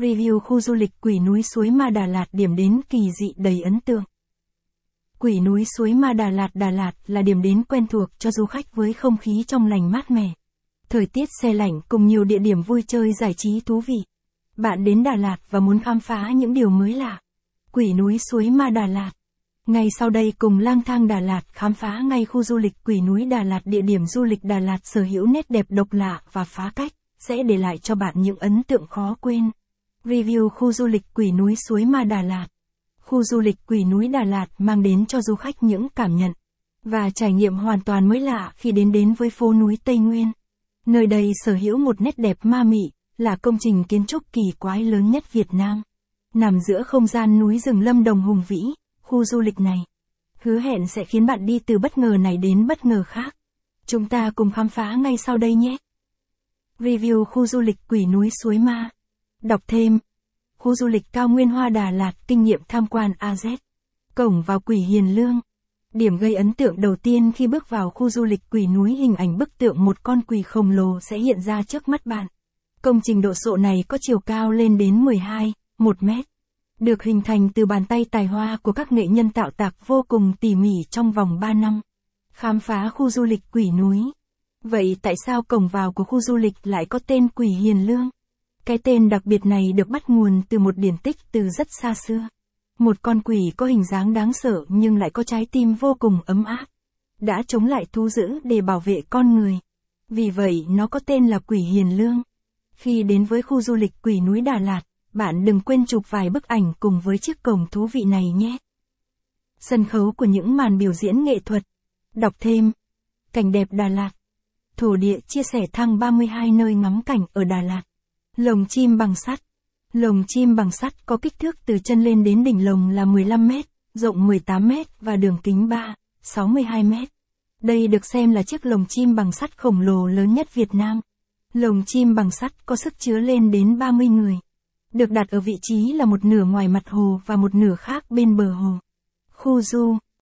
Review khu du lịch Quỷ núi suối Ma Đà Lạt điểm đến kỳ dị đầy ấn tượng. Quỷ núi suối Ma Đà Lạt Đà Lạt là điểm đến quen thuộc cho du khách với không khí trong lành mát mẻ. Thời tiết xe lạnh cùng nhiều địa điểm vui chơi giải trí thú vị. Bạn đến Đà Lạt và muốn khám phá những điều mới lạ. Quỷ núi suối Ma Đà Lạt. Ngay sau đây cùng lang thang Đà Lạt khám phá ngay khu du lịch Quỷ núi Đà Lạt địa điểm du lịch Đà Lạt sở hữu nét đẹp độc lạ và phá cách, sẽ để lại cho bạn những ấn tượng khó quên. Review khu du lịch Quỷ núi suối Ma Đà Lạt. Khu du lịch Quỷ núi Đà Lạt mang đến cho du khách những cảm nhận và trải nghiệm hoàn toàn mới lạ khi đến đến với phố núi Tây Nguyên. Nơi đây sở hữu một nét đẹp ma mị, là công trình kiến trúc kỳ quái lớn nhất Việt Nam. Nằm giữa không gian núi rừng lâm đồng hùng vĩ, khu du lịch này hứa hẹn sẽ khiến bạn đi từ bất ngờ này đến bất ngờ khác. Chúng ta cùng khám phá ngay sau đây nhé. Review khu du lịch Quỷ núi Suối Ma. Đọc thêm. Khu du lịch cao nguyên hoa Đà Lạt kinh nghiệm tham quan AZ. Cổng vào Quỷ Hiền Lương. Điểm gây ấn tượng đầu tiên khi bước vào khu du lịch Quỷ núi hình ảnh bức tượng một con quỷ khổng lồ sẽ hiện ra trước mắt bạn. Công trình độ sộ này có chiều cao lên đến 12, 1 mét. Được hình thành từ bàn tay tài hoa của các nghệ nhân tạo tạc vô cùng tỉ mỉ trong vòng 3 năm. Khám phá khu du lịch Quỷ núi. Vậy tại sao cổng vào của khu du lịch lại có tên Quỷ Hiền Lương? Cái tên đặc biệt này được bắt nguồn từ một điển tích từ rất xa xưa. Một con quỷ có hình dáng đáng sợ nhưng lại có trái tim vô cùng ấm áp. Đã chống lại thú dữ để bảo vệ con người. Vì vậy nó có tên là Quỷ Hiền Lương. Khi đến với khu du lịch Quỷ núi Đà Lạt, bạn đừng quên chụp vài bức ảnh cùng với chiếc cổng thú vị này nhé. Sân khấu của những màn biểu diễn nghệ thuật. Đọc thêm. Cảnh đẹp Đà Lạt. Thổ địa chia sẻ thăng 32 nơi ngắm cảnh ở Đà Lạt. Lồng chim bằng sắt. Lồng chim bằng sắt có kích thước từ chân lên đến đỉnh lồng là 15 mét, rộng 18 mét và đường kính 3, 62 mét. Đây được xem là chiếc lồng chim bằng sắt khổng lồ lớn nhất Việt Nam. Lồng chim bằng sắt có sức chứa lên đến 30 người. Được đặt ở vị trí là một nửa ngoài mặt hồ và một nửa khác bên bờ hồ. Khu du